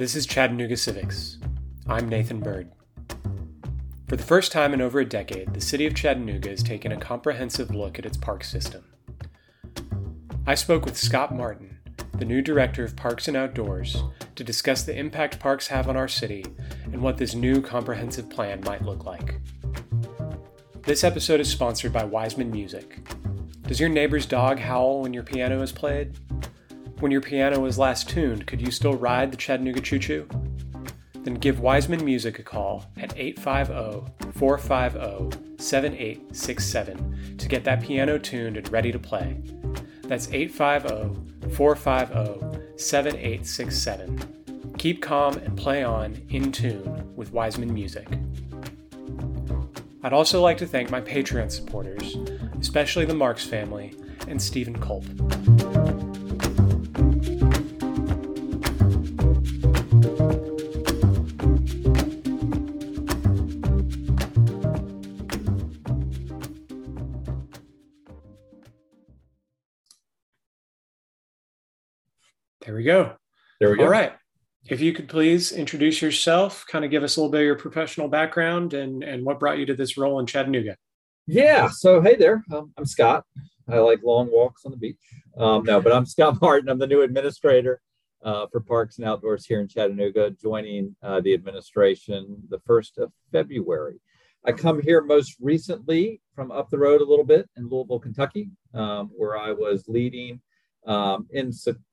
This is Chattanooga Civics. I'm Nathan Bird. For the first time in over a decade, the city of Chattanooga has taken a comprehensive look at its park system. I spoke with Scott Martin, the new director of Parks and Outdoors, to discuss the impact parks have on our city and what this new comprehensive plan might look like. This episode is sponsored by Weissmann Music. Does your neighbor's dog howl when your piano is played? When your piano was last tuned, could you still ride the Chattanooga Choo Choo? Then give Weissmann Music a call at 850 450 7867 to get that piano tuned and ready to play. That's 850 450 7867. Keep calm and play on in tune with Weissmann Music. I'd also like to thank my Patreon supporters, especially the Marks family and Stephen Culp. There we go. There we go. All right. If you could please introduce yourself, kind of give us a little bit of your professional background and, and what brought you to this role in Chattanooga. Yeah. So, hey there. Um, I'm Scott. I like long walks on the beach. Um, no, but I'm Scott Martin. I'm the new administrator uh, for Parks and Outdoors here in Chattanooga, joining uh, the administration the 1st of February. I come here most recently from up the road a little bit in Louisville, Kentucky, um, where I was leading um, in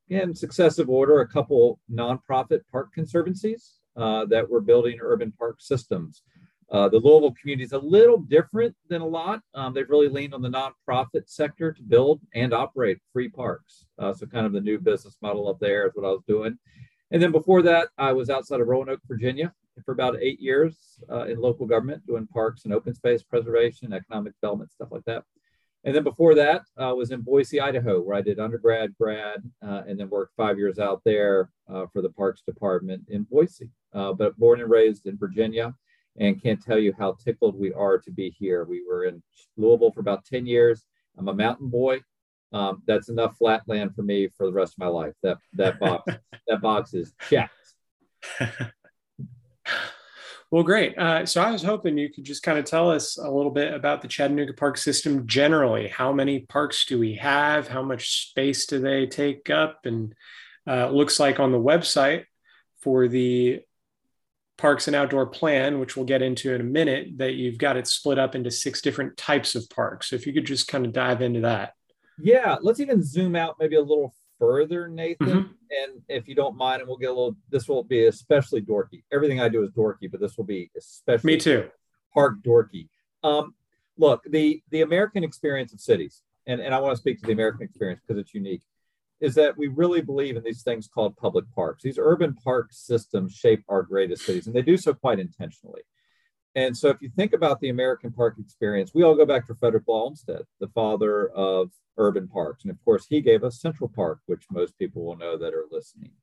in successive order, a couple nonprofit park conservancies uh, that were building urban park systems. Uh, the Louisville community is a little different than a lot. Um, they've really leaned on the nonprofit sector to build and operate free parks. Uh, so, kind of the new business model up there is what I was doing. And then before that, I was outside of Roanoke, Virginia for about eight years uh, in local government doing parks and open space preservation, economic development, stuff like that. And then before that, I uh, was in Boise, Idaho, where I did undergrad, grad, uh, and then worked five years out there uh, for the Parks Department in Boise. Uh, but born and raised in Virginia, and can't tell you how tickled we are to be here. We were in Louisville for about 10 years. I'm a mountain boy. Um, that's enough flat land for me for the rest of my life. That that box that box is checked. Well, great. Uh, so I was hoping you could just kind of tell us a little bit about the Chattanooga Park system generally. How many parks do we have? How much space do they take up? And uh, looks like on the website for the Parks and Outdoor Plan, which we'll get into in a minute, that you've got it split up into six different types of parks. So if you could just kind of dive into that. Yeah, let's even zoom out maybe a little further, Nathan. Mm-hmm. And if you don't mind, and we'll get a little, this will be especially dorky. Everything I do is dorky, but this will be especially me too. Park dorky. Um, look, the the American experience of cities, and, and I want to speak to the American experience because it's unique, is that we really believe in these things called public parks. These urban park systems shape our greatest cities, and they do so quite intentionally. And so, if you think about the American park experience, we all go back to Frederick Olmsted, the father of urban parks. And of course, he gave us Central Park, which most people will know that are listening.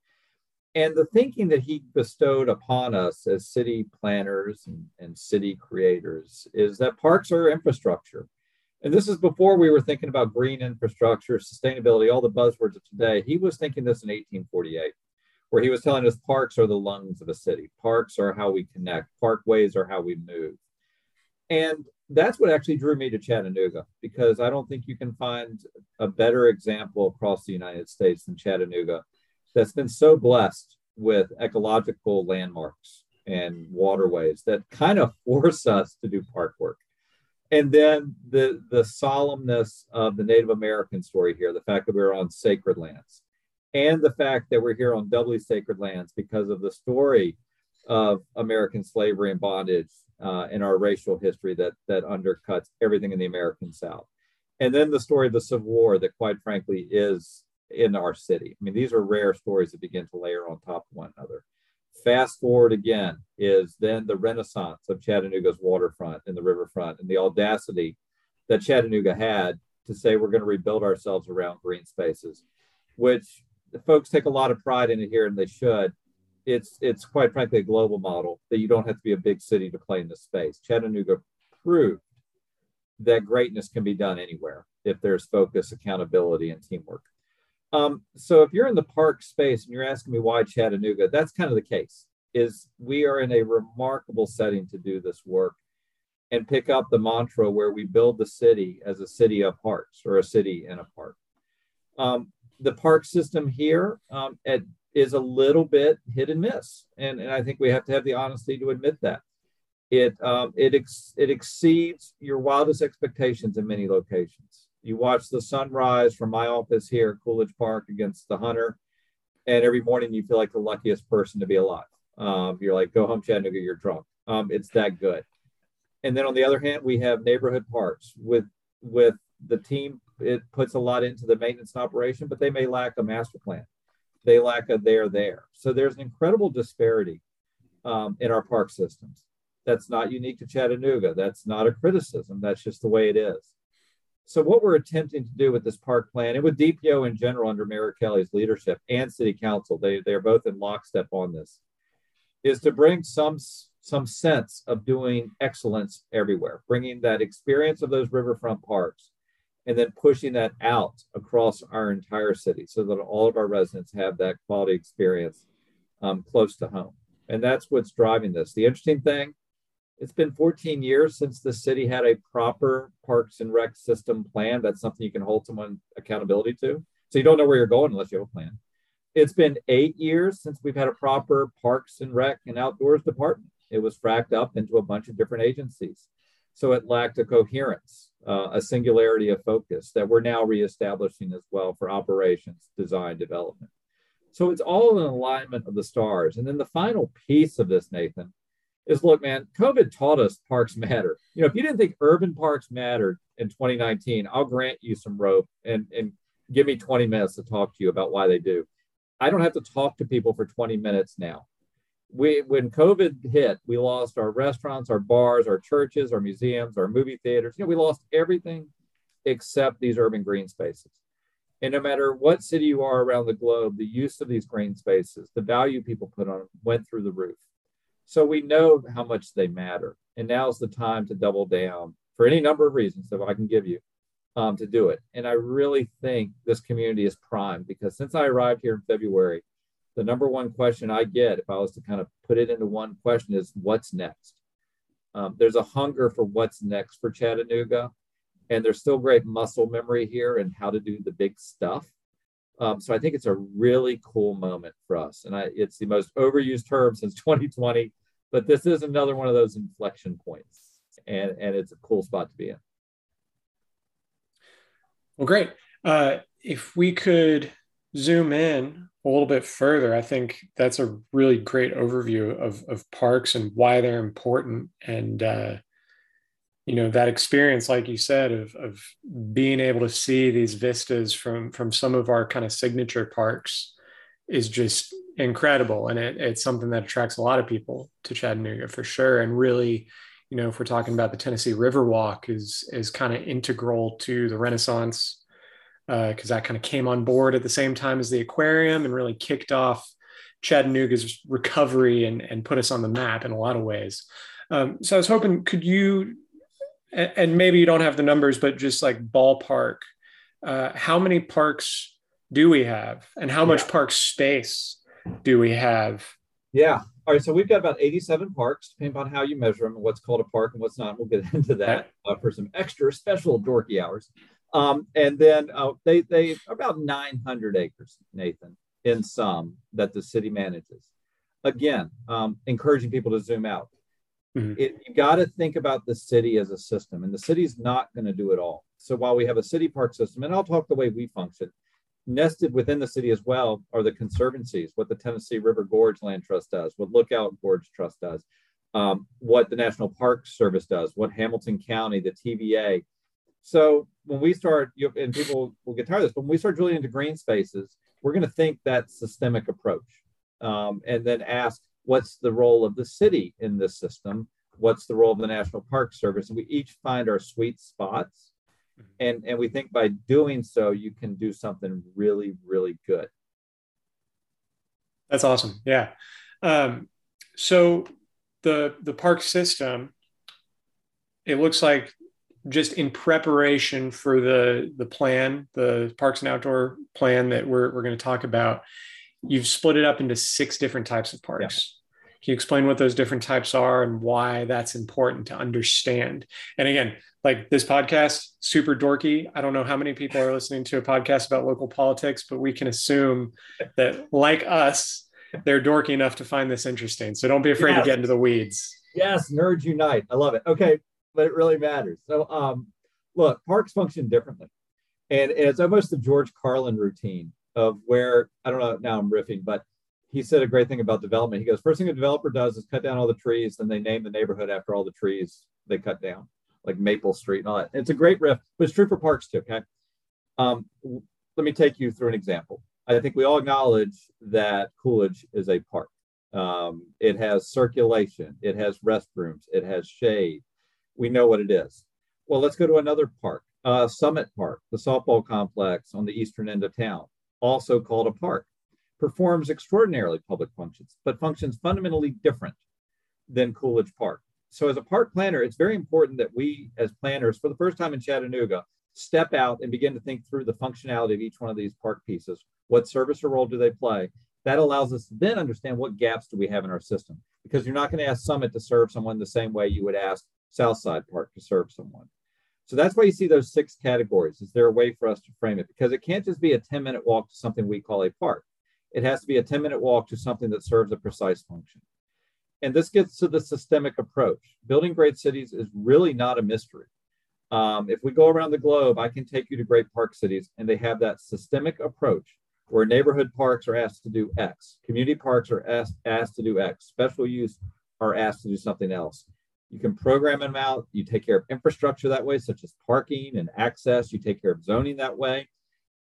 And the thinking that he bestowed upon us as city planners and, and city creators is that parks are infrastructure. And this is before we were thinking about green infrastructure, sustainability, all the buzzwords of today. He was thinking this in 1848, where he was telling us parks are the lungs of a city. Parks are how we connect. Parkways are how we move. And that's what actually drew me to Chattanooga because I don't think you can find a better example across the United States than Chattanooga that's been so blessed with ecological landmarks and waterways that kind of force us to do park work. And then the the solemnness of the Native American story here, the fact that we're on sacred lands, and the fact that we're here on doubly sacred lands because of the story of American slavery and bondage uh, in our racial history that that undercuts everything in the American South. And then the story of the Civil War that, quite frankly, is in our city. I mean, these are rare stories that begin to layer on top of one another. Fast forward again is then the renaissance of Chattanooga's waterfront and the riverfront and the audacity that Chattanooga had to say we're going to rebuild ourselves around green spaces, which the folks take a lot of pride in it here and they should it's it's quite frankly a global model that you don't have to be a big city to play in this space. Chattanooga proved that greatness can be done anywhere if there's focus, accountability, and teamwork. Um, so if you're in the park space and you're asking me why Chattanooga, that's kind of the case. Is we are in a remarkable setting to do this work and pick up the mantra where we build the city as a city of parks or a city in a park. Um, the park system here um, at, is a little bit hit and miss, and, and I think we have to have the honesty to admit that. It um, it ex- it exceeds your wildest expectations in many locations. You watch the sunrise from my office here at Coolidge Park against the Hunter, and every morning you feel like the luckiest person to be alive. Um, you're like, go home, Chattanooga, you're drunk. Um, it's that good. And then on the other hand, we have neighborhood parks with with the team. It puts a lot into the maintenance and operation, but they may lack a master plan. They lack a there there. So there's an incredible disparity um, in our park systems. That's not unique to Chattanooga. That's not a criticism. That's just the way it is. So what we're attempting to do with this park plan and with DPO in general under Mayor Kelly's leadership and City Council, they they are both in lockstep on this, is to bring some some sense of doing excellence everywhere, bringing that experience of those riverfront parks and then pushing that out across our entire city so that all of our residents have that quality experience um, close to home. And that's what's driving this. The interesting thing, it's been 14 years since the city had a proper parks and rec system plan. That's something you can hold someone accountability to. So you don't know where you're going unless you have a plan. It's been eight years since we've had a proper parks and rec and outdoors department. It was fracked up into a bunch of different agencies. So it lacked a coherence, uh, a singularity of focus that we're now reestablishing as well for operations, design, development. So it's all an alignment of the stars. And then the final piece of this, Nathan, is look, man, COVID taught us parks matter. You know, if you didn't think urban parks mattered in 2019, I'll grant you some rope and, and give me 20 minutes to talk to you about why they do. I don't have to talk to people for 20 minutes now we when COVID hit, we lost our restaurants, our bars, our churches, our museums, our movie theaters. You know, we lost everything except these urban green spaces. And no matter what city you are around the globe, the use of these green spaces, the value people put on them went through the roof. So we know how much they matter. And now's the time to double down for any number of reasons that I can give you um, to do it. And I really think this community is primed because since I arrived here in February, the number one question I get, if I was to kind of put it into one question, is what's next? Um, there's a hunger for what's next for Chattanooga, and there's still great muscle memory here and how to do the big stuff. Um, so I think it's a really cool moment for us, and I, it's the most overused term since 2020, but this is another one of those inflection points, and and it's a cool spot to be in. Well, great. Uh, if we could zoom in a little bit further, I think that's a really great overview of, of parks and why they're important. And, uh, you know, that experience, like you said, of, of being able to see these vistas from, from some of our kind of signature parks is just incredible. And it, it's something that attracts a lot of people to Chattanooga for sure. And really, you know, if we're talking about the Tennessee Riverwalk is, is kind of integral to the Renaissance because uh, that kind of came on board at the same time as the aquarium and really kicked off Chattanooga's recovery and, and put us on the map in a lot of ways. Um, so I was hoping, could you, and maybe you don't have the numbers, but just like ballpark, uh, how many parks do we have and how much park space do we have? Yeah. All right. So we've got about 87 parks, depending on how you measure them what's called a park and what's not. We'll get into that uh, for some extra special dorky hours. Um, and then uh, they they about 900 acres, Nathan, in some that the city manages. Again, um, encouraging people to zoom out. Mm-hmm. It, you got to think about the city as a system, and the city's not going to do it all. So while we have a city park system, and I'll talk the way we function, nested within the city as well are the conservancies, what the Tennessee River Gorge Land Trust does, what Lookout Gorge Trust does, um, what the National Park Service does, what Hamilton County, the TVA, so when we start, you, and people will get tired of this, but when we start drilling into green spaces, we're going to think that systemic approach, um, and then ask what's the role of the city in this system, what's the role of the National Park Service, and we each find our sweet spots, mm-hmm. and and we think by doing so you can do something really really good. That's awesome. Yeah. Um, so the the park system, it looks like just in preparation for the the plan, the parks and outdoor plan that we're we're going to talk about, you've split it up into six different types of parks. Yeah. Can you explain what those different types are and why that's important to understand? And again, like this podcast, super dorky. I don't know how many people are listening to a podcast about local politics, but we can assume that, like us, they're dorky enough to find this interesting. So don't be afraid yes. to get into the weeds. Yes, nerds unite. I love it. Okay, but it really matters. So, um, look, parks function differently, and, and it's almost the George Carlin routine of where I don't know. Now I'm riffing, but he said a great thing about development. He goes, first thing a developer does is cut down all the trees, then they name the neighborhood after all the trees they cut down, like Maple Street and all that. It's a great riff, but it's true for parks too. Okay, um, let me take you through an example. I think we all acknowledge that Coolidge is a park. Um, it has circulation, it has restrooms, it has shade. We know what it is. Well, let's go to another park, uh, Summit Park, the softball complex on the eastern end of town, also called a park, performs extraordinarily public functions, but functions fundamentally different than Coolidge Park. So, as a park planner, it's very important that we, as planners, for the first time in Chattanooga, step out and begin to think through the functionality of each one of these park pieces. What service or role do they play? That allows us to then understand what gaps do we have in our system because you're not going to ask Summit to serve someone the same way you would ask Southside Park to serve someone. So that's why you see those six categories. Is there a way for us to frame it? Because it can't just be a 10 minute walk to something we call a park. It has to be a 10 minute walk to something that serves a precise function. And this gets to the systemic approach. Building great cities is really not a mystery. Um, if we go around the globe, I can take you to great park cities, and they have that systemic approach where neighborhood parks are asked to do X, community parks are asked, asked to do X, special use are asked to do something else. You can program them out. You take care of infrastructure that way, such as parking and access. You take care of zoning that way.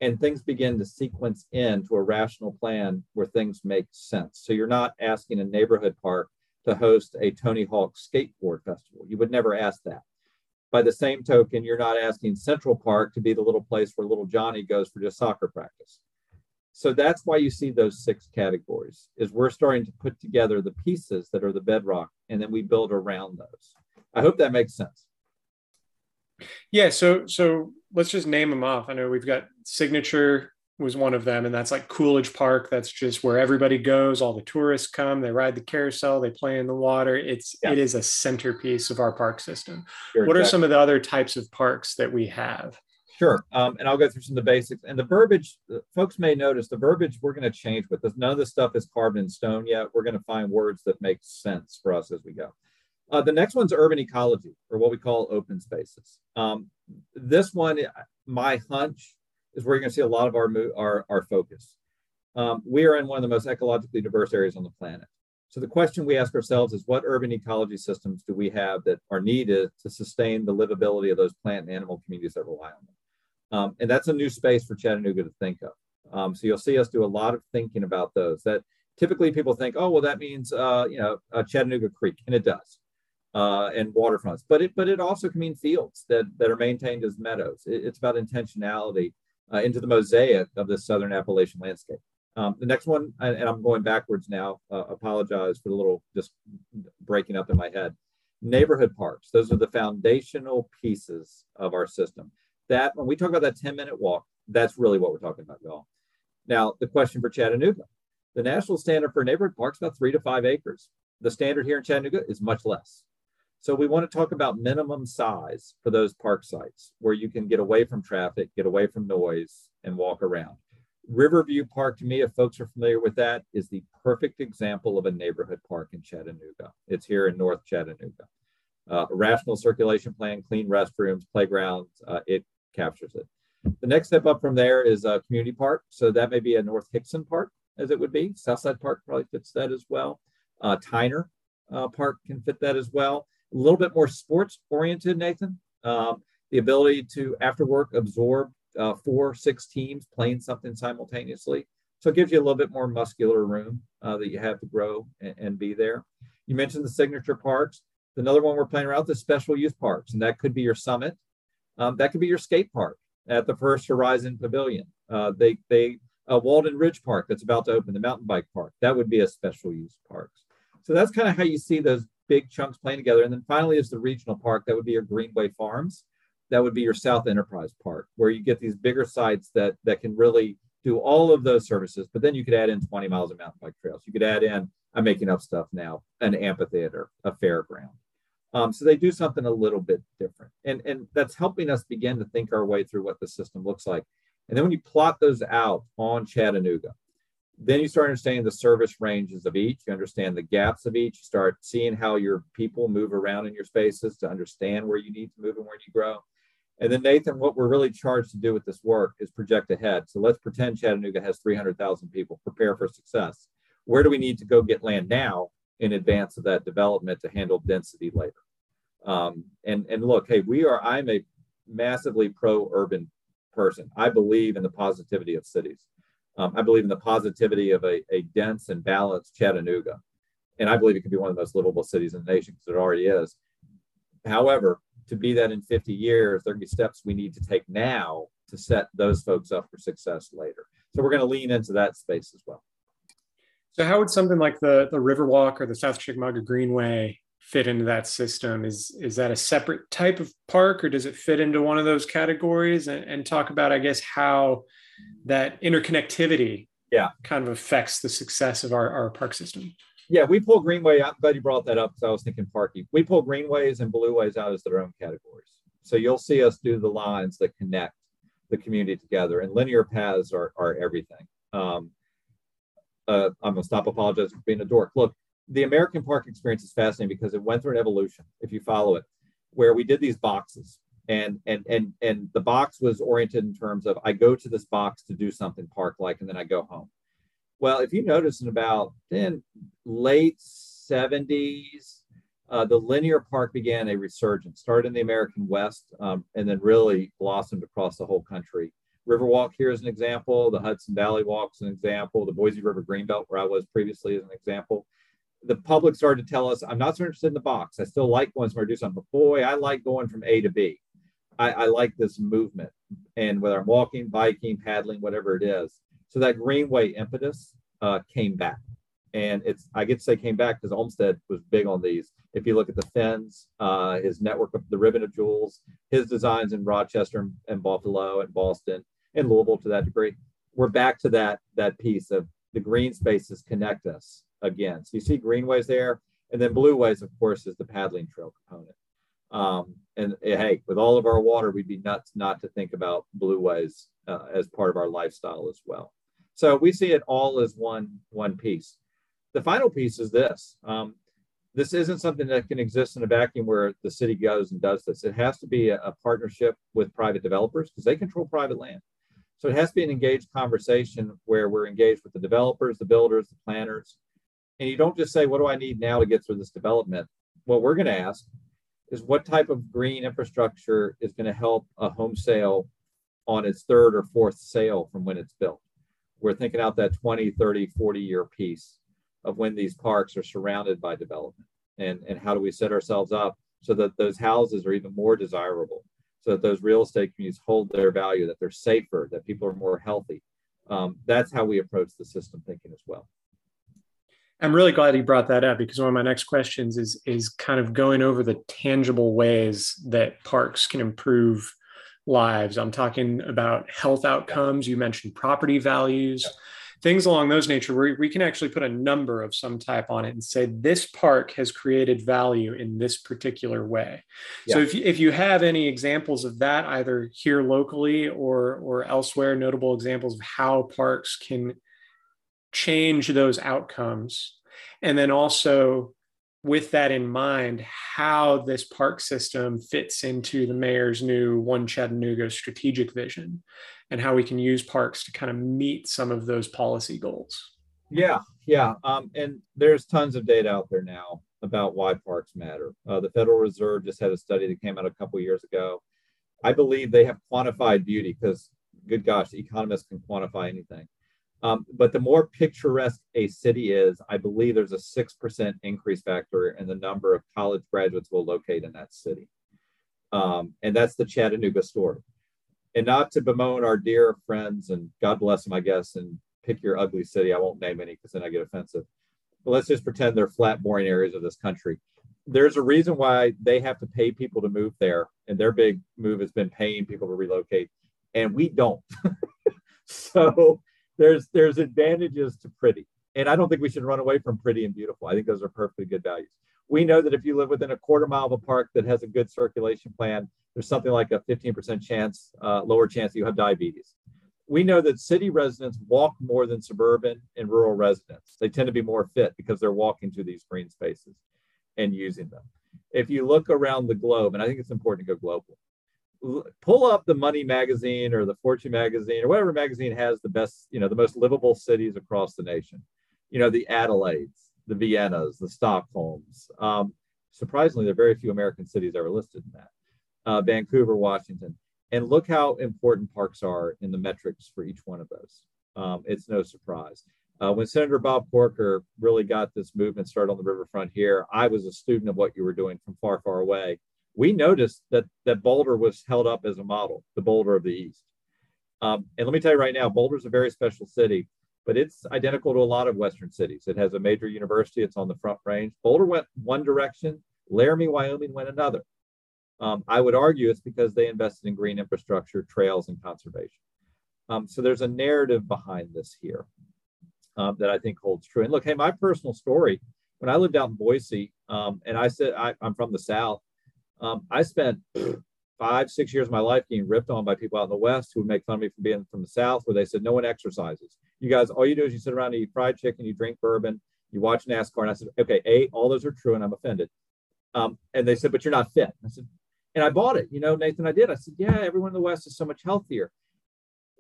And things begin to sequence into a rational plan where things make sense. So you're not asking a neighborhood park to host a Tony Hawk skateboard festival. You would never ask that. By the same token, you're not asking Central Park to be the little place where little Johnny goes for just soccer practice. So that's why you see those six categories is we're starting to put together the pieces that are the bedrock and then we build around those. I hope that makes sense. Yeah, so so let's just name them off. I know we've got signature was one of them and that's like Coolidge Park. That's just where everybody goes, all the tourists come, they ride the carousel, they play in the water. It's yeah. it is a centerpiece of our park system. Sure, what exactly. are some of the other types of parks that we have? Sure. Um, and I'll go through some of the basics. And the verbiage, uh, folks may notice the verbiage we're going to change with this. None of this stuff is carved in stone yet. We're going to find words that make sense for us as we go. Uh, the next one's urban ecology, or what we call open spaces. Um, this one, my hunch, is where you're going to see a lot of our, our, our focus. Um, we are in one of the most ecologically diverse areas on the planet. So the question we ask ourselves is what urban ecology systems do we have that are needed to sustain the livability of those plant and animal communities that rely on them? Um, and that's a new space for Chattanooga to think of. Um, so you'll see us do a lot of thinking about those. That typically people think, oh, well, that means uh, you know Chattanooga Creek, and it does, uh, and waterfronts. But it but it also can mean fields that that are maintained as meadows. It, it's about intentionality uh, into the mosaic of the southern Appalachian landscape. Um, the next one, and, and, I'm going backwards now. Uh, apologize for the little just breaking up in my head. Neighborhood parks; those are the foundational pieces of our system that when we talk about that 10 minute walk, that's really what we're talking about, y'all. Now, the question for Chattanooga the national standard for neighborhood parks about three to five acres. The standard here in Chattanooga is much less. So we want to talk about minimum size for those park sites where you can get away from traffic, get away from noise, and walk around. Riverview Park, to me, if folks are familiar with that, is the perfect example of a neighborhood park in Chattanooga. It's here in North Chattanooga. Uh, rational circulation plan, clean restrooms, playgrounds. Uh, it captures it. The next step up from there is a community park. So that may be a North Hixson Park, as it would be. Southside Park probably fits that as well. Uh, Tyner uh, Park can fit that as well. A little bit more sports oriented, Nathan. Um, the ability to, after work, absorb uh, four, six teams playing something simultaneously. So it gives you a little bit more muscular room uh, that you have to grow and, and, be there. You mentioned the signature parks. Another one we're playing around is special use parks, and that could be your summit. Um, that could be your skate park at the First Horizon Pavilion. Uh, they they uh, Walden Ridge Park that's about to open, the mountain bike park. That would be a special use park. So that's kind of how you see those big chunks playing together. And then finally is the regional park. That would be your Greenway Farms. that would be your South Enterprise Park, where you get these bigger sites that that can really do all of those services. But then you could add in 20 miles of mountain bike trails. You could add in, I'm making up stuff now, an amphitheater, a fairground. Um, so they do something a little bit different. And, and that's helping us begin to think our way through what the system looks like. And then when you plot those out on Chattanooga, then you start understanding the service ranges of each. You understand the gaps of each. You start seeing how your people move around in your spaces to understand where you need to move and where you grow. And then, Nathan, what we're really charged to do with this work is project ahead. So let's pretend Chattanooga has 300,000 people, prepare for success. Where do we need to go get land now in advance of that development to handle density later? Um, and, and look, hey, we are, I'm a massively pro urban person. I believe in the positivity of cities. Um, I believe in the positivity of a, a dense and balanced Chattanooga. And I believe it could be one of the most livable cities in the nation because it already is. However, to be that in 50 years, there are steps we need to take now to set those folks up for success later. So we're going to lean into that space as well. So how would something like the the Riverwalk or the South Chickamauga Greenway fit into that system? Is is that a separate type of park, or does it fit into one of those categories? And, and talk about, I guess, how that interconnectivity yeah kind of affects the success of our, our park system. Yeah, we pull greenway. I'm glad you brought that up because I was thinking parky. We pull greenways and blueways out as their own categories. So you'll see us do the lines that connect the community together, and linear paths are are everything. Um, uh, I'm gonna stop apologizing for being a dork. Look, the American park experience is fascinating because it went through an evolution. If you follow it, where we did these boxes, and and and and the box was oriented in terms of I go to this box to do something park like, and then I go home. Well, if you notice in about then late 70s, uh, the linear park began a resurgence. Started in the American West, um, and then really blossomed across the whole country. Riverwalk here is an example. The Hudson Valley Walk is an example. The Boise River Greenbelt, where I was previously, is an example. The public started to tell us, I'm not so interested in the box. I still like ones where I do something, but boy, I like going from A to B. I, I like this movement. And whether I'm walking, biking, paddling, whatever it is. So that Greenway impetus uh, came back. And it's, I get to say came back because Olmsted was big on these. If you look at the Fens, uh, his network of the Ribbon of Jewels, his designs in Rochester and Buffalo and Boston and Louisville to that degree, we're back to that, that piece of the green spaces connect us again. So you see greenways there. And then blueways, of course, is the paddling trail component. Um, and eh, hey, with all of our water, we'd be nuts not to think about blueways uh, as part of our lifestyle as well. So we see it all as one one piece. The final piece is this. Um, this isn't something that can exist in a vacuum where the city goes and does this. It has to be a, a partnership with private developers because they control private land. So it has to be an engaged conversation where we're engaged with the developers, the builders, the planners. And you don't just say, what do I need now to get through this development? What we're going to ask is what type of green infrastructure is going to help a home sale on its third or fourth sale from when it's built. We're thinking out that 20, 30, 40 year piece of when these parks are surrounded by development and, and how do we set ourselves up so that those houses are even more desirable, so that those real estate communities hold their value, that they're safer, that people are more healthy. Um, that's how we approach the system thinking as well. I'm really glad you brought that up because one of my next questions is is kind of going over the tangible ways that parks can improve lives. I'm talking about health outcomes. You mentioned property values, things along those nature where we can actually put a number of some type on it and say this park has created value in this particular way. Yeah. So if you, if you have any examples of that either here locally or or elsewhere, notable examples of how parks can change those outcomes. And then also, with that in mind, how this park system fits into the mayor's new One Chattanooga strategic vision and how we can use parks to kind of meet some of those policy goals. Yeah, yeah. Um, and there's tons of data out there now about why parks matter. Uh, the Federal Reserve just had a study that came out a couple years ago. I believe they have quantified beauty because, good gosh, economists can quantify anything. Um, but the more picturesque a city is, I believe there's a 6% increase factor in the number of college graduates will locate in that city. Um, and that's the Chattanooga story. And not to bemoan our dear friends, and God bless them, I guess, and pick your ugly city. I won't name any because then I get offensive. But let's just pretend they're flat, boring areas of this country. there's a reason why they have to pay people to move there, and their big move has been paying people to relocate, and we don't. so there's there's advantages to pretty, and I don't think we should run away from pretty and beautiful. I think those are perfectly good values. We know that if you live within a quarter mile of a park that has a good circulation plan, there's something like a 15% chance, uh, lower chance that you have diabetes. We know that city residents walk more than suburban and rural residents. They tend to be more fit because they're walking to these green spaces and using them. If you look around the globe, and I think it's important to go global, pull up the Money magazine or the Fortune magazine or whatever magazine has the best, you know, the most livable cities across the nation. You know, the Adelaides, the Viennas, the Stockholms. Um, surprisingly, there are very few American cities ever listed in that. Uh, Vancouver, Washington. And look how important parks are in the metrics for each one of those. Um, it's no surprise. Uh, when Senator Bob Corker really got this movement started on the riverfront here, I was a student of what you were doing from far, far away. We noticed that that Boulder was held up as a model, the Boulder of the East. Um, and let me tell you right now, Boulder is a very special city, but it's identical to a lot of Western cities. It has a major university. It's on the Front Range. Boulder went one direction. Laramie, Wyoming went another. Um, I would argue it's because they invested in green infrastructure, trails, and conservation. Um, so there's a narrative behind this here um, that I think holds true. And look, hey, my personal story when I lived out in Boise, um, and I said I, am from the South, um, I spent five, six years of my life getting ripped on by people out in the West who would make fun of me for being from the South, where they said no one exercises. You guys, all you do is you sit around and eat fried chicken, you drink bourbon, you watch NASCAR. And I said, okay, a, all those are true, and I'm offended. Um, and they said, but you're not fit. I said, and I bought it. You know, Nathan, I did. I said, yeah, everyone in the West is so much healthier.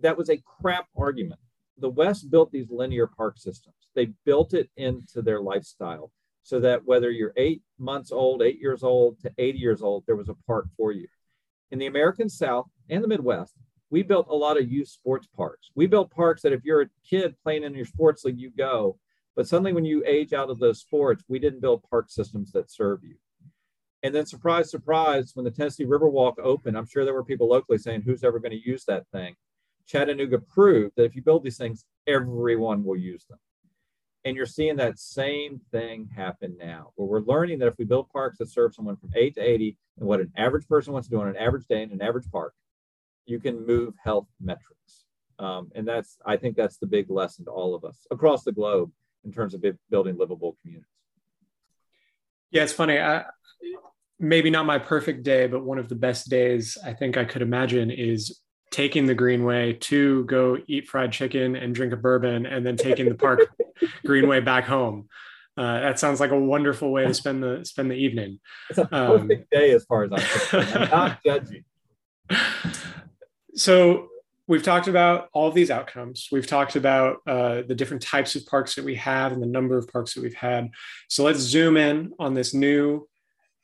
That was a crap argument the West built these linear park systems. They built it into their lifestyle so that whether you're eight months old, eight years old to 80 years old, there was a park for you. In the American South and the Midwest, we built a lot of youth sports parks. We built parks that if you're a kid playing in your sports league, you go. But suddenly, when you age out of those sports, we didn't build park systems that serve you. And then, surprise, surprise, when the Tennessee Riverwalk opened, I'm sure there were people locally saying, Who's ever going to use that thing? Chattanooga proved that if you build these things, everyone will use them. And you're seeing that same thing happen now, where we're learning that if we build parks that serve someone from 8 to 80 and what an average person wants to do on an average day in an average park, you can move health metrics. Um, and that's, I think that's the big lesson to all of us across the globe in terms of building livable communities. Yeah, it's funny. I, maybe not my perfect day, but one of the best days I think I could imagine is taking the greenway to go eat fried chicken and drink a bourbon and then taking the park greenway back home. Uh, that sounds like a wonderful way to spend the spend the evening. It's a perfect um, day as far as i'm concerned. I'm not judging. So we've talked about all of these outcomes. We've talked about uh, the different types of parks that we have and the number of parks that we've had. So let's zoom in on this new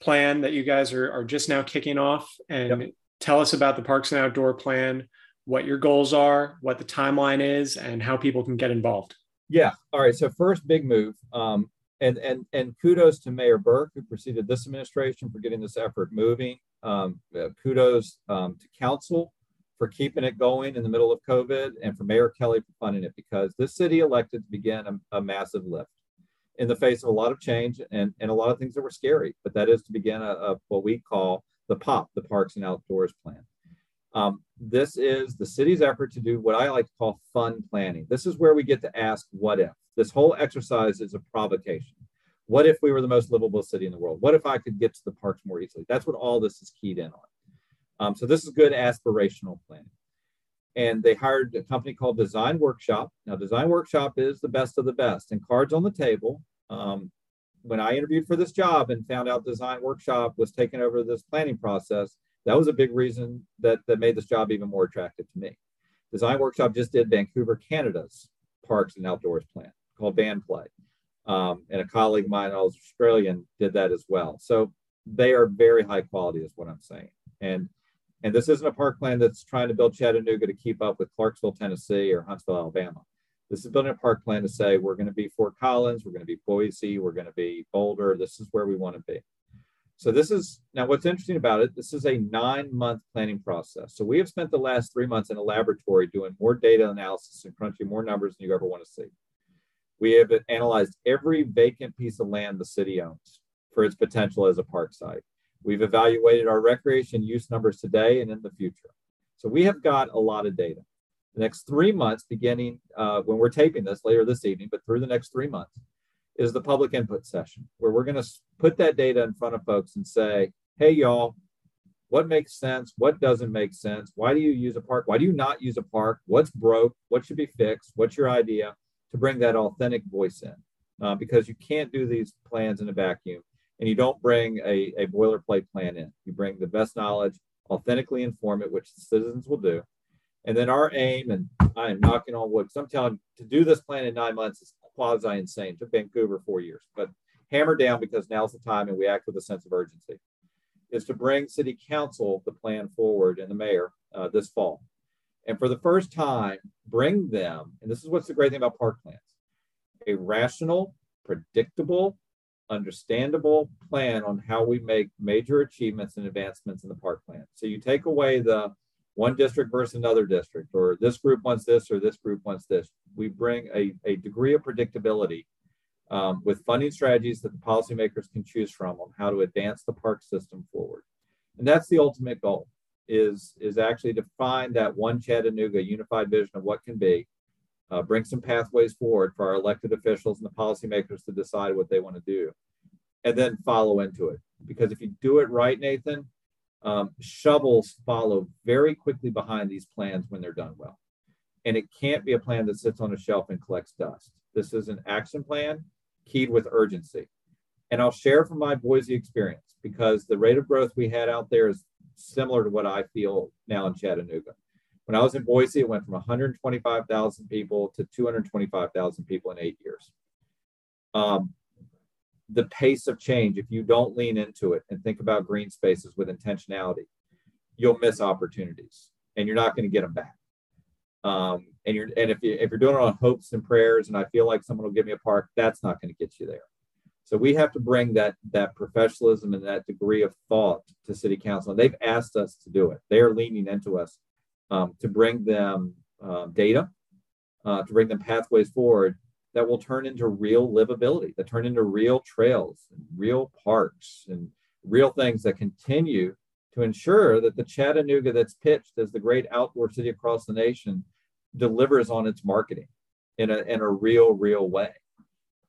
plan that you guys are, are just now kicking off and yep tell us about the Parks and Outdoor Plan, what your goals are, what the timeline is, and how people can get involved. Yeah. All right. So first big move. Um, and and and kudos to Mayor Berke who preceded this administration for getting this effort moving. Um, uh, kudos um, to council for keeping it going in the middle of COVID, and for Mayor Kelly for funding it because this city elected to begin a, a massive lift in the face of a lot of change and, and a lot of things that were scary. But that is to begin a, a what we call the POP, the Parks and Outdoors Plan. Um, this is the city's effort to do what I like to call fun planning. This is where we get to ask what if. This whole exercise is a provocation. What if we were the most livable city in the world? What if I could get to the parks more easily? That's what all this is keyed in on. Um, so this is good aspirational planning. And they hired a company called Design Workshop. Now, Design Workshop is the best of the best. And cards on the table, um, when I interviewed for this job and found out Design Workshop was taking over this planning process, that was a big reason that, that made this job even more attractive to me. Design Workshop just did Vancouver, Canada's parks and outdoors plan called VanPlay. Um, and a colleague of mine, Australian, did that as well. So they are very high quality, is what I'm saying. And and this isn't a park plan that's trying to build Chattanooga to keep up with Clarksville, Tennessee, or Huntsville, Alabama. This is building a park plan to say we're going to be Fort Collins, we're going to be Boise, we're going to be Boulder. This is where we want to be. So this is now what's interesting about it. This is a nine-month planning process. So we have spent the last three months in a laboratory doing more data analysis and crunching more numbers than you ever want to see. We have analyzed every vacant piece of land the city owns for its potential as a park site. We've evaluated our recreation use numbers today and in the future. So we have got a lot of data. The next three months, beginning uh, when we're taping this later this evening, but through the next three months, is the public input session where we're going to put that data in front of folks and say, hey, y'all, what makes sense? What doesn't make sense? Why do you use a park? Why do you not use a park? What's broke? What should be fixed? What's your idea to bring that authentic voice in? Uh, because you can't do these plans in a vacuum and you don't bring a, a boilerplate plan in. You bring the best knowledge, authentically inform it, which the citizens will do. And then our aim, and I am knocking on wood, because I'm telling to do this plan in nine months is quasi insane. Took Vancouver four years, but hammer down because now's the time and we act with a sense of urgency is to bring city council the plan forward and the mayor uh, this fall. And for the first time, bring them, and this is what's the great thing about park plans a rational, predictable, understandable plan on how we make major achievements and advancements in the park plan. So you take away the one district versus another district, or this group wants this, or this group wants this. We bring a, a degree of predictability um, with funding strategies that the policymakers can choose from on how to advance the park system forward. And that's the ultimate goal is, is actually to find that one Chattanooga unified vision of what can be, uh, bring some pathways forward for our elected officials and the policymakers to decide what they want to do, and then follow into it. Because if you do it right, Nathan, um, shovels follow very quickly behind these plans when they're done well. And it can't be a plan that sits on a shelf and collects dust. This is an action plan keyed with urgency. And I'll share from my Boise experience because the rate of growth we had out there is similar to what I feel now in Chattanooga. When I was in Boise, it went from 125,000 people to 225,000 people in eight years. Um, the pace of change, if you don't lean into it and think about green spaces with intentionality, you'll miss opportunities and you're not going to get them back. Um, and you're and if you if you're doing it on hopes and prayers, and I feel like someone will give me a park, that's not going to get you there. So we have to bring that that professionalism and that degree of thought to city council. And they've asked us to do it. They are leaning into us um, to bring them uh, data, uh, to bring them pathways forward that will turn into real livability, that turn into real trails, and real parks, and real things that continue to ensure that the Chattanooga that's pitched as the great outdoor city across the nation delivers on its marketing in a, in a real, real way.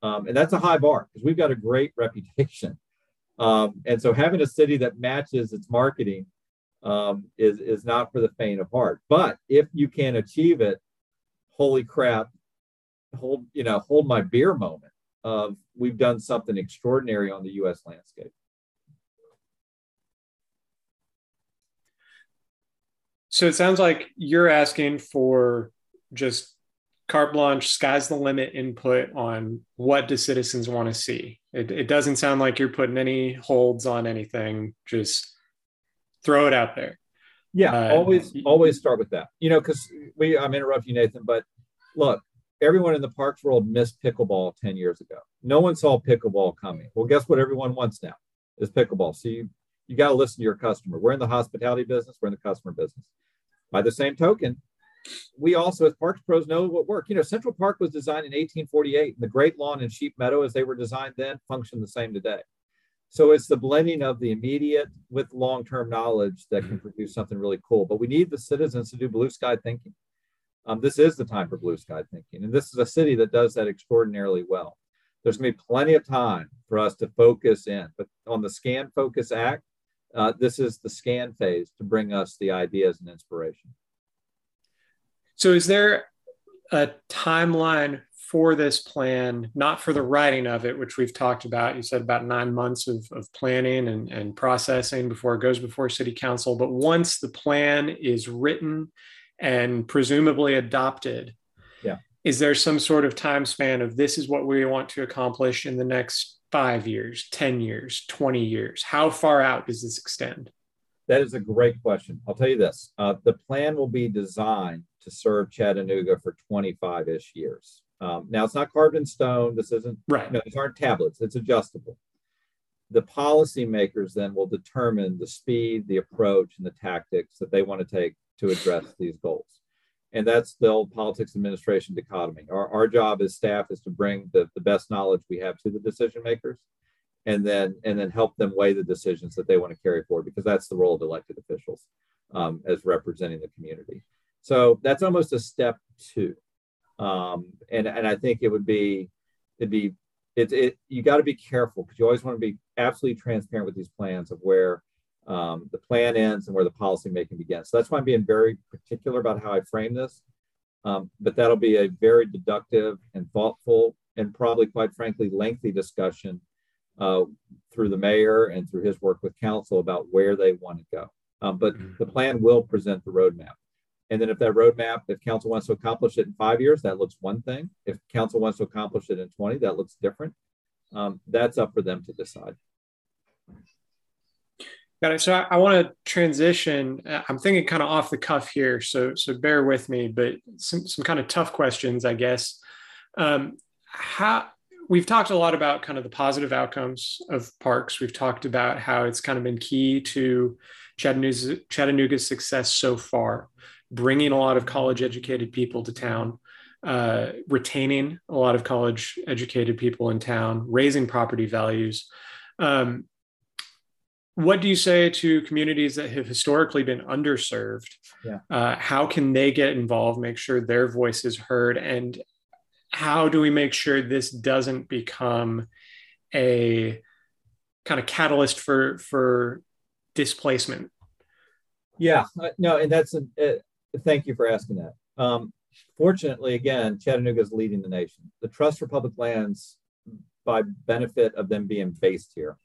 Um, and that's a high bar because we've got a great reputation. Um, and so having a city that matches its marketing um, is, is not for the faint of heart. But if you can achieve it, holy crap, hold, you know, hold my beer moment of we've done something extraordinary on the US landscape. So it sounds like you're asking for just carte blanche, sky's the limit input on what do citizens want to see. It, it doesn't sound like you're putting any holds on anything. Just throw it out there. Yeah, uh, always always start with that. You know, because we I'm interrupting you, Nathan, but look, everyone in the parks world missed pickleball 10 years ago. No one saw pickleball coming. Well, guess what everyone wants now is pickleball. So you you got to listen to your customer. We're in the hospitality business, we're in the customer business. By the same token, we also, as parks pros, know what work. You know, Central Park was designed in 1848, and the Great Lawn and Sheep Meadow, as they were designed then, function the same today. So it's the blending of the immediate with long-term knowledge that can mm-hmm. produce something really cool. But we need the citizens to do blue sky thinking. Um, this is the time for blue sky thinking, and this is a city that does that extraordinarily well. There's going to be plenty of time for us to focus in, but on the Scan Focus Act, uh, this is the scan phase to bring us the ideas and inspiration. So, is there a timeline for this plan, not for the writing of it, which we've talked about? You said about nine months of, of planning and, and processing before it goes before city council. But once the plan is written and presumably adopted, yeah. is there some sort of time span of this is what we want to accomplish in the next five years, 10 years, 20 years? How far out does this extend? That is a great question. I'll tell you this uh, the plan will be designed to serve Chattanooga for 25 ish years. Um, now, it's not carved in stone. This isn't, right. You know, these aren't tablets, it's adjustable. The policymakers then will determine the speed, the approach, and the tactics that they want to take to address these goals and that's the old politics administration dichotomy. Our, our job as staff is to bring the, the best knowledge we have to the decision makers and then and then help them weigh the decisions that they want to carry forward because that's the role of elected officials um, as representing the community. So that's almost a step two, um, and and I think it would be it'd be it, it you got to be careful because you always want to be absolutely transparent with these plans of where um, the plan ends and where the policy making begins. So that's why I'm being very particular about how I frame this. Um, but that'll be a very deductive and thoughtful and probably, quite frankly, lengthy discussion uh, through the mayor and through his work with council about where they want to go. Um, but mm-hmm. the plan will present the roadmap. And then if that roadmap, if council wants to accomplish it in five years, that looks one thing. If council wants to accomplish it in 20, that looks different. Um, that's up for them to decide. Got it. So I, I want to transition. Uh, I'm thinking kind of off the cuff here, so so bear with me. But some some kind of tough questions, I guess. Um, how we've talked a lot about kind of the positive outcomes of parks. We've talked about how it's kind of been key to Chattanooga's, Chattanooga's success so far, bringing a lot of college educated people to town, uh, retaining a lot of college educated people in town, raising property values. Um, what do you say to communities that have historically been underserved? Yeah. Uh, how can they get involved, make sure their voice is heard, and how do we make sure this doesn't become a kind of catalyst for for displacement? Yeah, uh, no, and that's a, uh, thank you for asking that. Um, fortunately, again, Chattanooga is leading the nation. The Trust for Public Lands, by benefit of them being based here,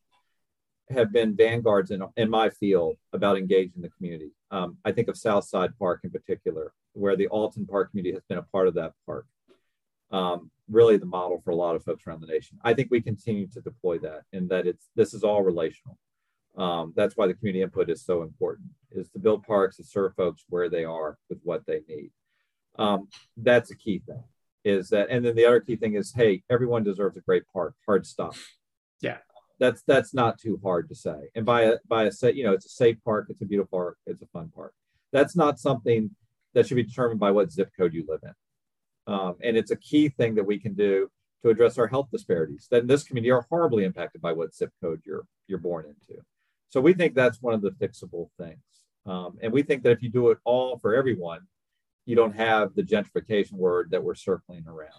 have been vanguards in, in my field about engaging the community. Um, I think of Southside Park in particular, where the Alton Park community has been a part of that park um, really the model for a lot of folks around the nation. I think we continue to deploy that and that it's this is all relational. Um, that's why the community input is so important is to build parks to serve folks where they are with what they need. Um, that's a key thing is that and then the other key thing is hey everyone deserves a great park hard stop yeah that's that's not too hard to say and by a by a set you know it's a safe park it's a beautiful park it's a fun park that's not something that should be determined by what zip code you live in um, and it's a key thing that we can do to address our health disparities that in this community are horribly impacted by what zip code you're you're born into. So we think that's one of the fixable things. Um, and we think that if you do it all for everyone, you don't have the gentrification word that we're circling around.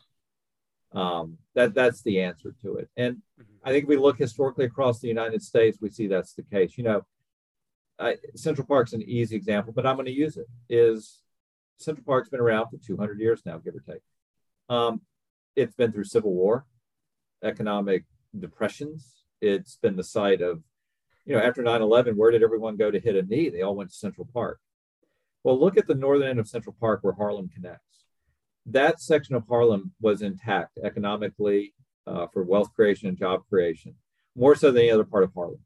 Um, that that's the answer to it. And I think if we look historically across the United States, we see that's the case. You know, I, Central Park's an easy example, but I'm going to use it. Is Central Park's been around for 200 years now, give or take. Um, it's been through civil war, economic depressions. It's been the site of, you know, after 9 11, where did everyone go to hit a knee? They all went to Central Park. Well, look at the northern end of Central Park where Harlem connects. That section of Harlem was intact economically uh, for wealth creation and job creation, more so than any other part of Harlem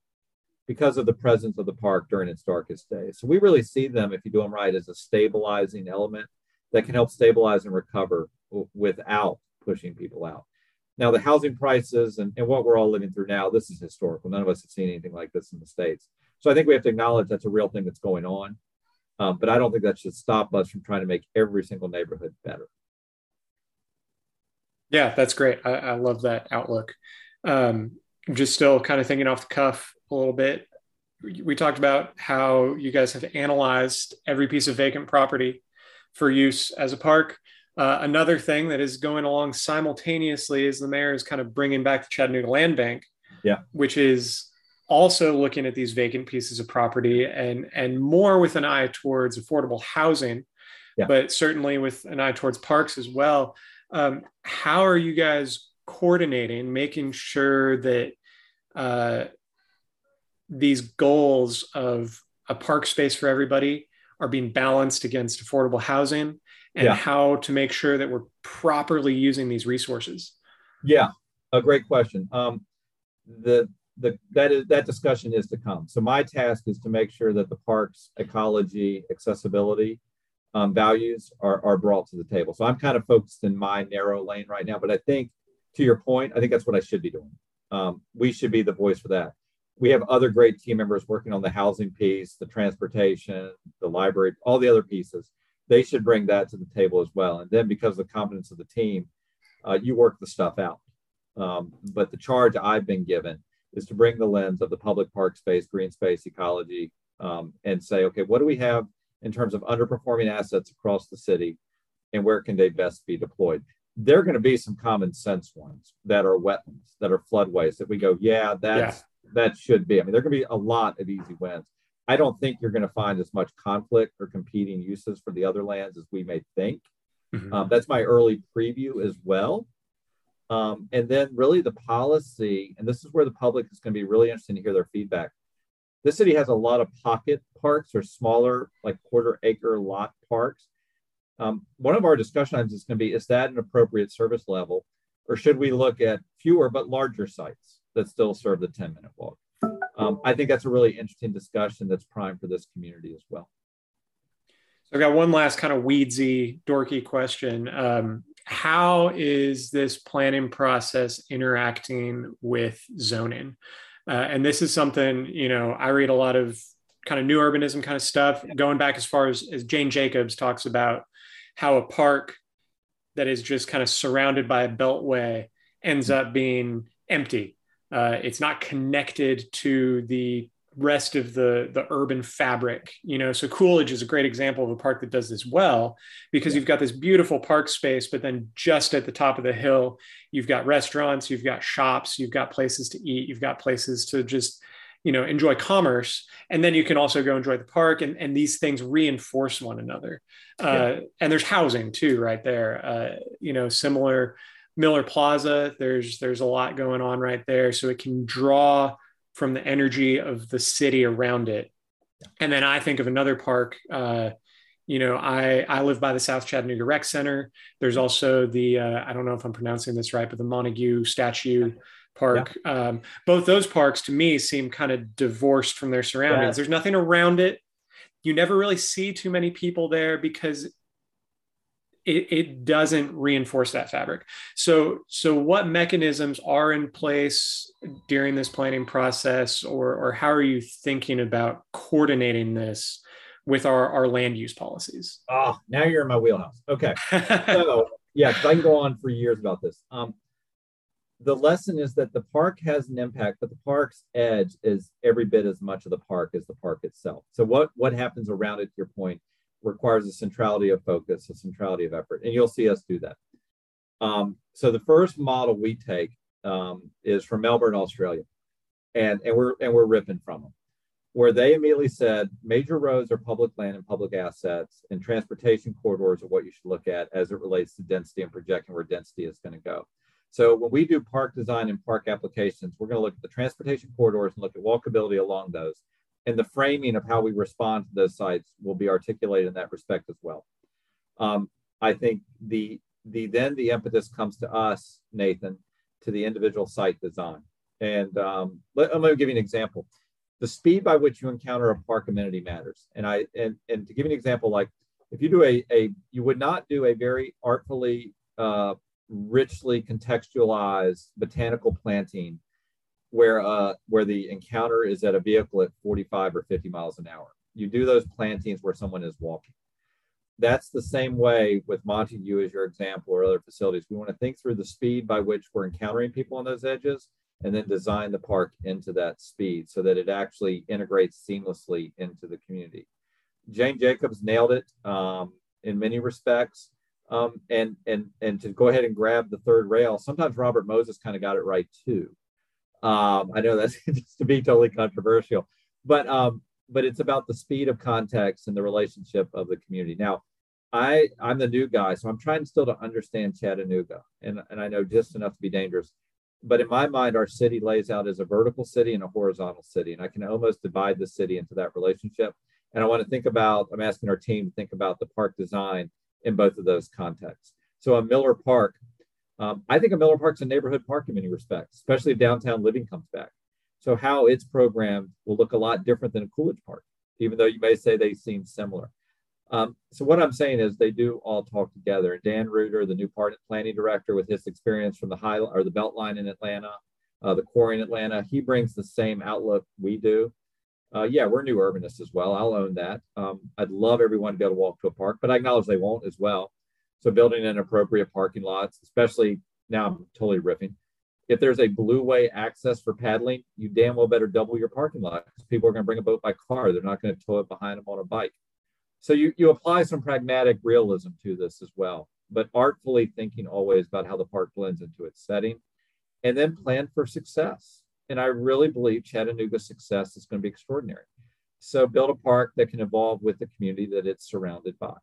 because of the presence of the park during its darkest days. So we really see them, if you do them right, as a stabilizing element that can help stabilize and recover w- without pushing people out. Now, the housing prices and, and what we're all living through now, this is historical. None of us have seen anything like this in the States. So I think we have to acknowledge that's a real thing that's going on. Um, but I don't think that should stop us from trying to make every single neighborhood better. Yeah, that's great. I, I love that outlook. Um, just still kind of thinking off the cuff a little bit. We talked about how you guys have analyzed every piece of vacant property for use as a park. Uh, another thing that is going along simultaneously is the mayor is kind of bringing back the Chattanooga Land Bank, yeah, which is also looking at these vacant pieces of property and and more with an eye towards affordable housing, yeah. but certainly with an eye towards parks as well. Um, how are you guys coordinating, making sure that uh, these goals of a park space for everybody are being balanced against affordable housing? And yeah. how to make sure that we're properly using these resources? Yeah a great question. Um, the the that is that discussion is to come. So my task is to make sure that the park's ecology accessibility um, values are, are brought to the table so i'm kind of focused in my narrow lane right now but i think to your point i think that's what i should be doing um, we should be the voice for that we have other great team members working on the housing piece, the transportation, the library, all the other pieces. They should bring that to the table as well. And then because of the competence of the team, uh, you work the stuff out. Um, but the charge I've been given is to bring the lens of the public park space, green space, ecology, um, and say, okay, what do we have in terms of underperforming assets across the city, and where can they best be deployed? There are going to be some common sense ones that are wetlands, that are floodways that we go, yeah, that's yeah. that should be. I mean, there are going to be a lot of easy wins. I don't think you're going to find as much conflict or competing uses for the other lands as we may think. Mm-hmm. Um, that's my early preview as well. Um, and then really the policy, and this is where the public is going to be really interested to hear their feedback. This city has a lot of pocket parks or smaller, like quarter acre lot parks. Um, one of our discussion items is going to be is that an appropriate service level, or should we look at fewer but larger sites that still serve the 10 minute walk? Um, I think that's a really interesting discussion that's prime for this community as well. So I've got one last kind of weedsy, dorky question. Um, how is this planning process interacting with zoning? Uh, and this is something, you know, I read a lot of kind of new urbanism kind of stuff, going back as far as, as Jane Jacobs talks about how a park that is just kind of surrounded by a beltway ends up being empty. Uh, it's not connected to the rest of the the urban fabric you know? So coolidge is a great example of a park that does this well because yeah. you've got this beautiful park space but then just at the top of the hill you've got restaurants you've got shops you've got places to eat you've got places to just you know enjoy commerce. And then you can also go enjoy the park and, and these things reinforce one another. Uh, yeah. and there's housing too right there. Uh, you know similar miller plaza there's there's a lot going on right there. So it can draw from the energy of the city around it. And then I think of another park. Uh, you know, I I live by the South Chattanooga Rec Center. There's also the uh, I don't know if I'm pronouncing this right, but the Montague Statue Park. Yeah. Um, both those parks to me seem kind of divorced from their surroundings. Yeah. There's nothing around it. You never really see too many people there because it, it doesn't reinforce that fabric. So, so what mechanisms are in place during this planning process, or or how are you thinking about coordinating this with our our land use policies? Oh, now you're in my wheelhouse. Okay, so yeah, I can go on for years about this. Um, the lesson is that the park has an impact, but the park's edge is every bit as much of the park as the park itself. So what what happens around it, to your point, requires a centrality of focus, a centrality of effort, and you'll see us do that. Um, so the first model we take um, is from Melbourne, Australia, and and we're and we're ripping from them, where they immediately said major roads are public land and public assets, and transportation corridors are what you should look at as it relates to density and projecting where density is going to go. So when we do park design and park applications, we're going to look at the transportation corridors and look at walkability along those and the framing of how we respond to those sites will be articulated in that respect as well. Um, I think the the then the impetus comes to us, Nathan, to the individual site design. And um, let, going to give you an example. The speed by which you encounter a park amenity matters. And I and and to give you an example, like if you do a a you would not do a very artfully, uh, richly contextualized botanical planting where uh, where the encounter is at a vehicle at 45 or 50 miles an hour. You do those plantings where someone is walking. That's the same way with Montague as your example or other facilities. We want to think through the speed by which we're encountering people on those edges and then design the park into that speed so that it actually integrates seamlessly into the community. Jane Jacobs nailed it um, in many respects. Um, and and and to go ahead and grab the third rail, sometimes Robert Moses kind of got it right too. Um, I know that's just to be totally controversial, but um, but it's about the speed of context and the relationship of the community. Now, I I'm the new guy, so I'm trying still to understand Chattanooga, and and I know just enough to be dangerous. But in my mind, our city lays out as a vertical city and a horizontal city, and I can almost divide the city into that relationship. And I want to think about. I'm asking our team to think about the park design in both of those contexts. So a Miller Park um, I think a Miller Park's a neighborhood park in many respects, especially if downtown living comes back. So how it's programmed will look a lot different than a Coolidge Park, even though you may say they seem similar. Um, so what I'm saying is they do all talk together. Dan Reuter, the new part planning director, with his experience from the high or the Beltline in Atlanta, uh, the quarry in Atlanta, he brings the same outlook we do. Uh, yeah, we're new urbanists as well. I'll own that. Um, I'd love everyone to be able to walk to a park, but I acknowledge they won't as well. So building in appropriate parking lots, especially now I'm totally riffing, If there's a blue way access for paddling, you damn well better double your parking lot because people are going to bring a boat by car. They're not going to tow it behind them on a bike. So you, you apply some pragmatic realism to this as well, but artfully thinking always about how the park blends into its setting and then plan for success. And I really believe Chattanooga's success is going to be extraordinary. So build a park that can evolve with the community that it's surrounded by.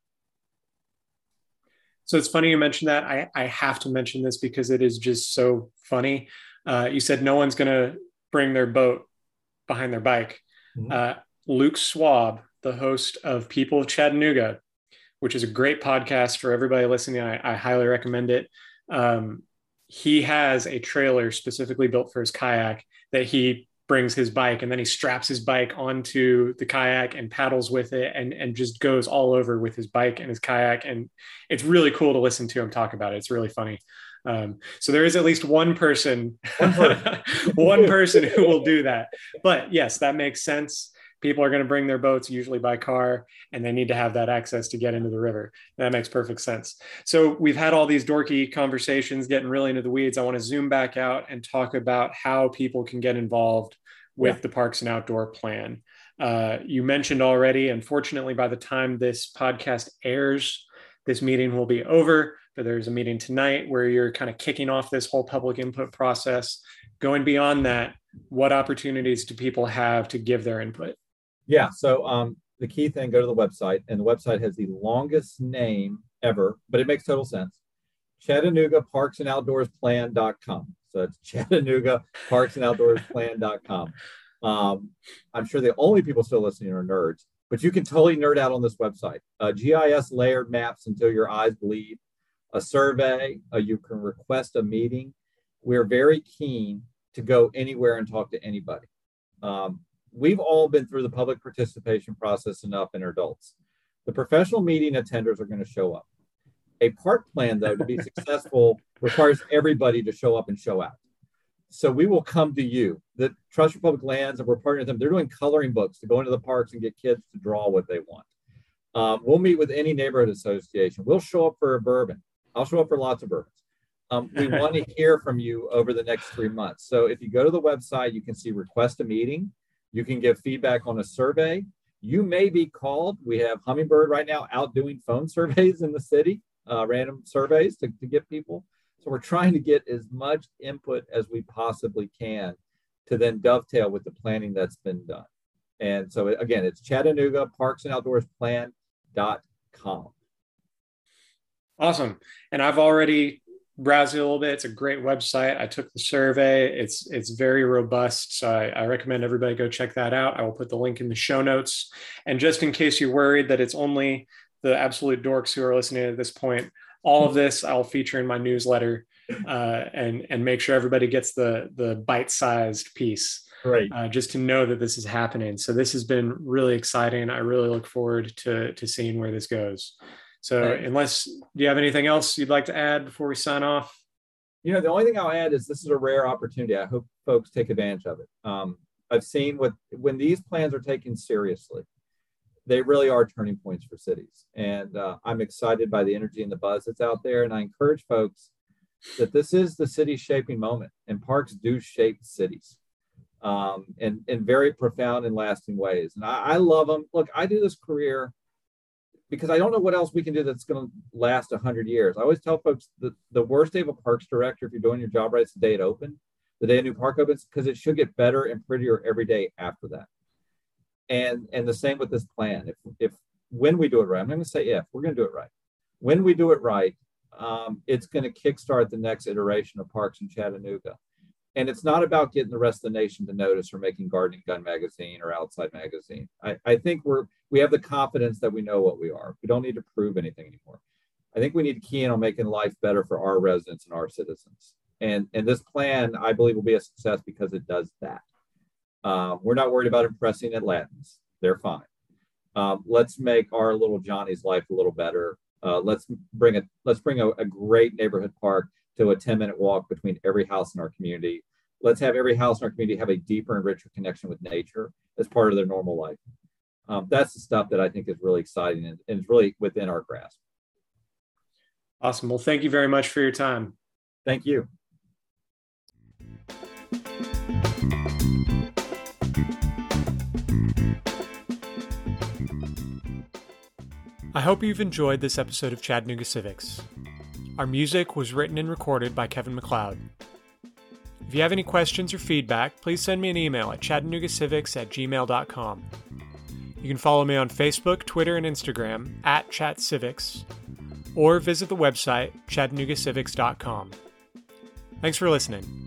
So it's funny you mentioned that. I, I have to mention this because it is just so funny. Uh, you said no one's going to bring their boat behind their bike. Mm-hmm. Uh, Luke Swab, the host of People of Chattanooga, which is a great podcast for everybody listening. I, I highly recommend it. Um, he has a trailer specifically built for his kayak that he brings his bike and then he straps his bike onto the kayak and paddles with it and, and just goes all over with his bike and his kayak. And it's really cool to listen to him talk about it. It's really funny. Um, so there is at least one person, one person. one person who will do that. But yes, that makes sense people are going to bring their boats usually by car and they need to have that access to get into the river. That makes perfect sense. So we've had all these dorky conversations getting really into the weeds. I want to zoom back out and talk about how people can get involved with yeah. the parks and outdoor plan. Uh, you mentioned already unfortunately by the time this podcast airs this meeting will be over but there's a meeting tonight where you're kind of kicking off this whole public input process. Going beyond that what opportunities do people have to give their input yeah. So um, the key thing, go to the website, and the website has the longest name ever, but it makes total sense. Chattanooga Parks and Outdoors Plan.com. So it's Chattanooga Parks and Outdoors Plan.com. Um, I'm sure the only people still listening are nerds, but you can totally nerd out on this website. Uh, GIS layered maps until your eyes bleed, a survey, uh, you can request a meeting. We're very keen to go anywhere and talk to anybody. Um, we've all been through the public participation process enough in adults. The professional meeting attenders are going to show up. A park plan, though, to be successful requires everybody to show up and show out. So we will come to you. The Trust for Public Lands, and we're partnering with them. They're doing coloring books to go into the parks and get kids to draw what they want. Um, we'll meet with any neighborhood association. We'll show up for a bourbon. I'll show up for lots of bourbons. Um, we want to hear from you over the next three months. So if you go to the website, you can see request a meeting. You can give feedback on a survey. You may be called. We have Hummingbird right now out doing phone surveys in the city, uh, random surveys to, to get people. So we're trying to get as much input as we possibly can to then dovetail with the planning that's been done. And so again, it's Chattanooga Parks and Outdoors Plan.com. Awesome. And I've already browse it a little bit. It's a great website. I took the survey. It's it's very robust. So I, I, recommend everybody go check that out. I will put the link in the show notes. And just in case you're worried that it's only the absolute dorks who are listening at this point, all of this I'll feature in my newsletter uh, and and make sure everybody gets the the bite-sized piece. Right. Uh, just to know that this is happening. So this has been really exciting. I really look forward to to seeing where this goes. So, unless do you have anything else you'd like to add before we sign off? You know, the only thing I'll add is this is a rare opportunity. I hope folks take advantage of it. Um, I've seen what when these plans are taken seriously, they really are turning points for cities. And uh, I'm excited by the energy and the buzz that's out there. And I encourage folks that this is the city shaping moment, and parks do shape cities um, in, in very profound and lasting ways. And I, I love them. Look, I do this career because I don't know what else we can do that's going to last 100 years. I always tell folks that the worst day of a parks director, if you're doing your job right, is the day it opened, the day a new park opens, because it should get better and prettier every day after that. And and the same with this plan. If if when we do it right, I'm going to say if we're going to do it right. When we do it right, um, it's going to kickstart the next iteration of parks in Chattanooga. And it's not about getting the rest of the nation to notice or making Garden & Gun magazine or Outside magazine. I, I think we're we have the confidence that we know what we are. We don't need to prove anything anymore. I think we need to key in on making life better for our residents and our citizens. And and this plan, I believe, will be a success because it does that. Um, we're not worried about impressing Atlantans; they're fine. Um, let's make our little Johnny's life a little better. Uh, let's bring a let's bring a, a great neighborhood park to a 10 minute walk between every house in our community let's have every house in our community have a deeper and richer connection with nature as part of their normal life. Um, that's the stuff that I think is really exciting and, and is really within our grasp. Awesome. Well, thank you very much for your time. Thank you. I hope you've enjoyed this episode of Chattanooga Civics. Our music was written and recorded by Kevin MacLeod. If you have any questions or feedback, please send me an email at chattanoogacivics at gmail.com. You can follow me on Facebook, Twitter, and Instagram at ChatCivics, or visit the website chattanoogacivics.com. Thanks for listening.